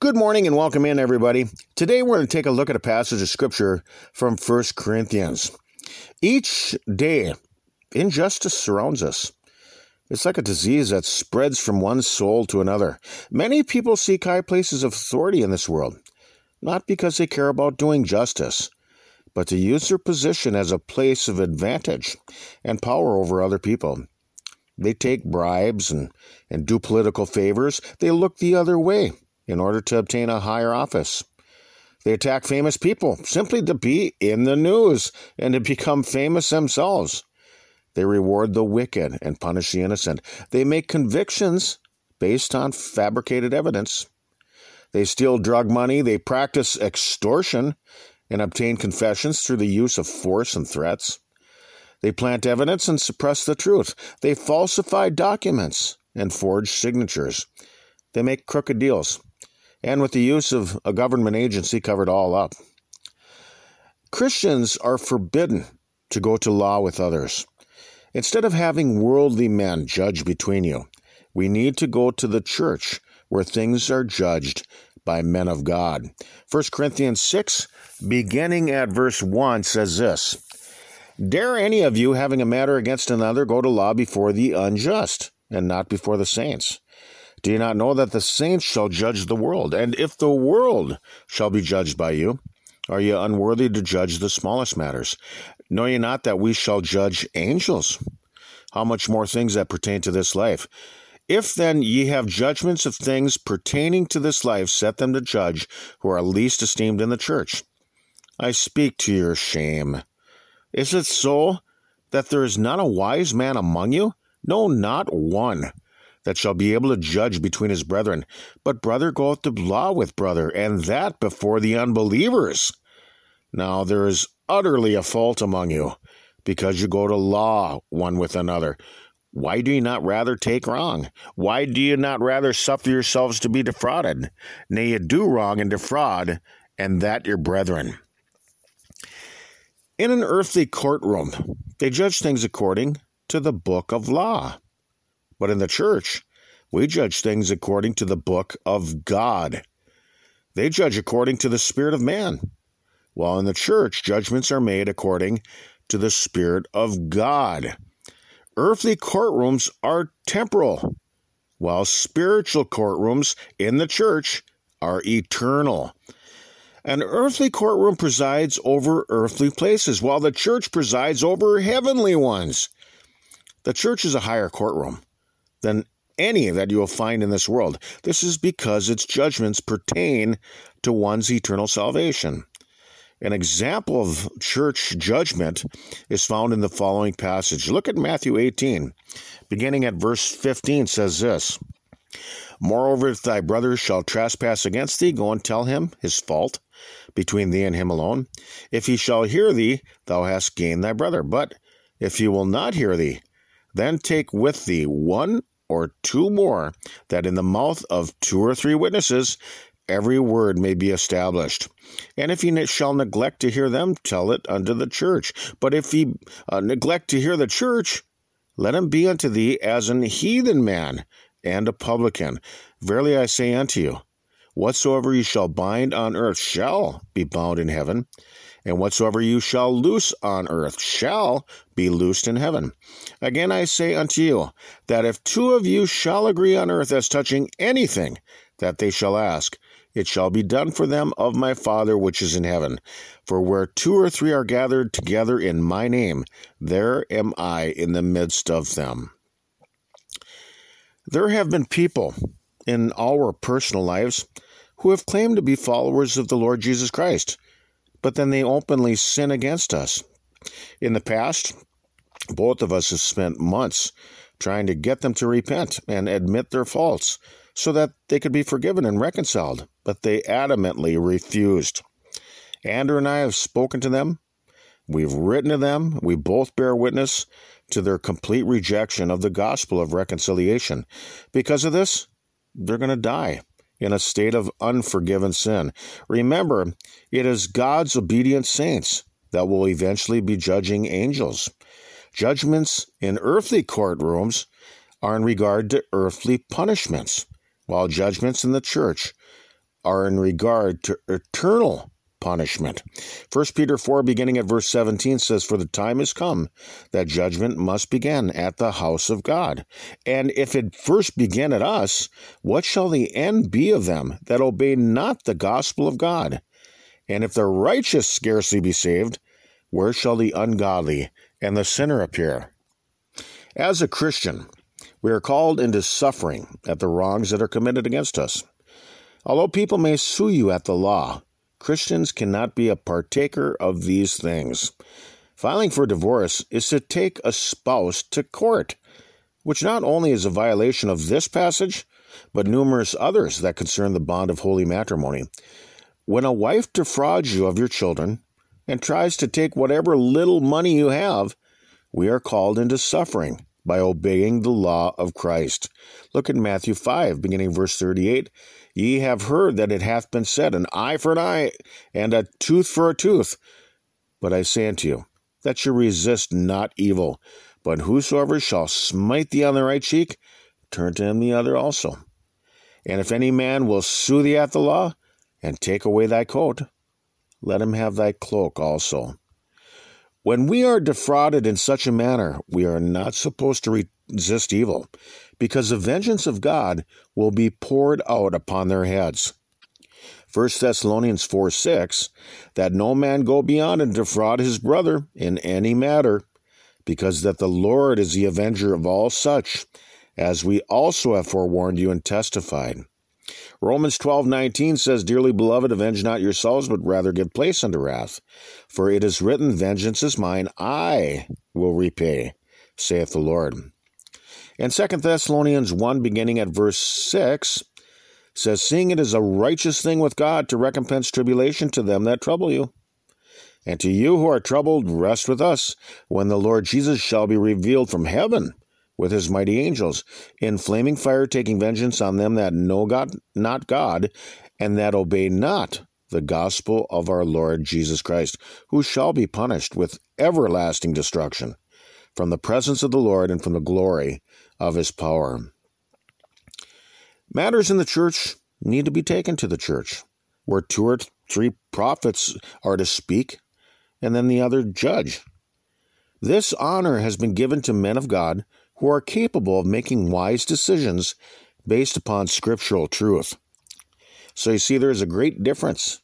Good morning and welcome in, everybody. Today we're going to take a look at a passage of scripture from 1 Corinthians. Each day, injustice surrounds us. It's like a disease that spreads from one soul to another. Many people seek high places of authority in this world, not because they care about doing justice, but to use their position as a place of advantage and power over other people. They take bribes and, and do political favors. They look the other way in order to obtain a higher office. They attack famous people simply to be in the news and to become famous themselves. They reward the wicked and punish the innocent. They make convictions based on fabricated evidence. They steal drug money. They practice extortion and obtain confessions through the use of force and threats. They plant evidence and suppress the truth. They falsify documents and forge signatures. They make crooked deals and with the use of a government agency covered all up. Christians are forbidden to go to law with others. Instead of having worldly men judge between you, we need to go to the church where things are judged by men of God. 1 Corinthians 6, beginning at verse 1, says this Dare any of you, having a matter against another, go to law before the unjust, and not before the saints? Do you not know that the saints shall judge the world? And if the world shall be judged by you, are you unworthy to judge the smallest matters? Know ye not that we shall judge angels? How much more things that pertain to this life? If then ye have judgments of things pertaining to this life, set them to judge who are least esteemed in the church. I speak to your shame. Is it so that there is not a wise man among you? No, not one that shall be able to judge between his brethren. But brother goeth to law with brother, and that before the unbelievers. Now there is utterly a fault among you, because you go to law one with another. Why do you not rather take wrong? Why do you not rather suffer yourselves to be defrauded? Nay, you do wrong and defraud, and that your brethren. In an earthly courtroom, they judge things according to the book of law. But in the church, we judge things according to the book of God. They judge according to the spirit of man, while in the church, judgments are made according to the spirit of God. Earthly courtrooms are temporal, while spiritual courtrooms in the church are eternal. An earthly courtroom presides over earthly places, while the church presides over heavenly ones. The church is a higher courtroom than any that you will find in this world. This is because its judgments pertain to one's eternal salvation. An example of church judgment is found in the following passage. Look at Matthew 18, beginning at verse 15 says this Moreover, if thy brother shall trespass against thee, go and tell him his fault between thee and him alone. If he shall hear thee, thou hast gained thy brother. But if he will not hear thee, then take with thee one or two more, that in the mouth of two or three witnesses every word may be established. And if he shall neglect to hear them, tell it unto the church. But if he uh, neglect to hear the church, let him be unto thee as an heathen man and a publican. Verily I say unto you, whatsoever ye shall bind on earth shall be bound in heaven, and whatsoever you shall loose on earth shall be loosed in heaven. Again I say unto you, that if two of you shall agree on earth as touching anything that they shall ask, it shall be done for them of my Father which is in heaven. For where two or three are gathered together in my name, there am I in the midst of them. There have been people in our personal lives who have claimed to be followers of the Lord Jesus Christ but then they openly sin against us. In the past, both of us have spent months trying to get them to repent and admit their faults so that they could be forgiven and reconciled, but they adamantly refused. Andrew and I have spoken to them. We've written to them. We both bear witness to their complete rejection of the gospel of reconciliation. Because of this, they're going to die in a state of unforgiven sin. Remember, it is God's obedient saints that will eventually be judging angels. Judgments in earthly courtrooms are in regard to earthly punishments, while judgments in the church are in regard to eternal punishment. 1 Peter 4, beginning at verse 17, says, For the time has come that judgment must begin at the house of God. And if it first begin at us, what shall the end be of them that obey not the gospel of God? And if the righteous scarcely be saved, where shall the ungodly and the sinner appear? As a Christian, we are called into suffering at the wrongs that are committed against us. Although people may sue you at the law, Christians cannot be a partaker of these things. Filing for divorce is to take a spouse to court, which not only is a violation of this passage, but numerous others that concern the bond of holy matrimony. When a wife defrauds you of your children and tries to take whatever little money you have, we are called into suffering by obeying the law of Christ. Look at Matthew 5, beginning verse 38. Ye have heard that it hath been said, An eye for an eye, and a tooth for a tooth. But I say unto you, that you resist not evil, but whosoever shall smite thee on the right cheek, turn to him the other also. And if any man will sue thee at the law, and take away thy coat, let him have thy cloak also. When we are defrauded in such a manner, we are not supposed to resist evil, because the vengeance of God will be poured out upon their heads. 1 Thessalonians 4 6, that no man go beyond and defraud his brother in any matter, because that the Lord is the avenger of all such, as we also have forewarned you and testified. Romans 12:19 says, "Dearly beloved, avenge not yourselves, but rather give place unto wrath, for it is written, vengeance is mine, I will repay, saith the Lord." And 2 Thessalonians 1 beginning at verse 6 says, "Seeing it is a righteous thing with God to recompense tribulation to them that trouble you, and to you who are troubled, rest with us, when the Lord Jesus shall be revealed from heaven." With his mighty angels, in flaming fire taking vengeance on them that know God not God, and that obey not the gospel of our Lord Jesus Christ, who shall be punished with everlasting destruction from the presence of the Lord and from the glory of his power. Matters in the church need to be taken to the church, where two or three prophets are to speak, and then the other judge. This honor has been given to men of God who are capable of making wise decisions based upon scriptural truth. So you see, there's a great difference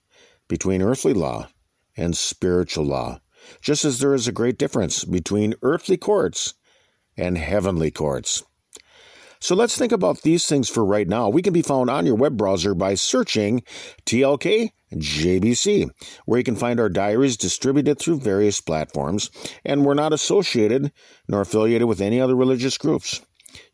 between earthly law and spiritual law, just as there is a great difference between earthly courts and heavenly courts. So let's think about these things for right now. We can be found on your web browser by searching TLK JBC, where you can find our diaries distributed through various platforms, and we're not associated nor affiliated with any other religious groups.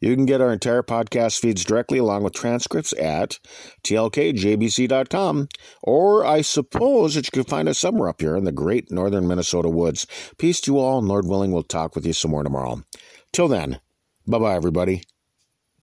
You can get our entire podcast feeds directly along with transcripts at tlkjbc.com, or I suppose that you can find us somewhere up here in the great northern Minnesota woods. Peace to you all, and Lord willing, we'll talk with you some more tomorrow. Till then, bye bye, everybody.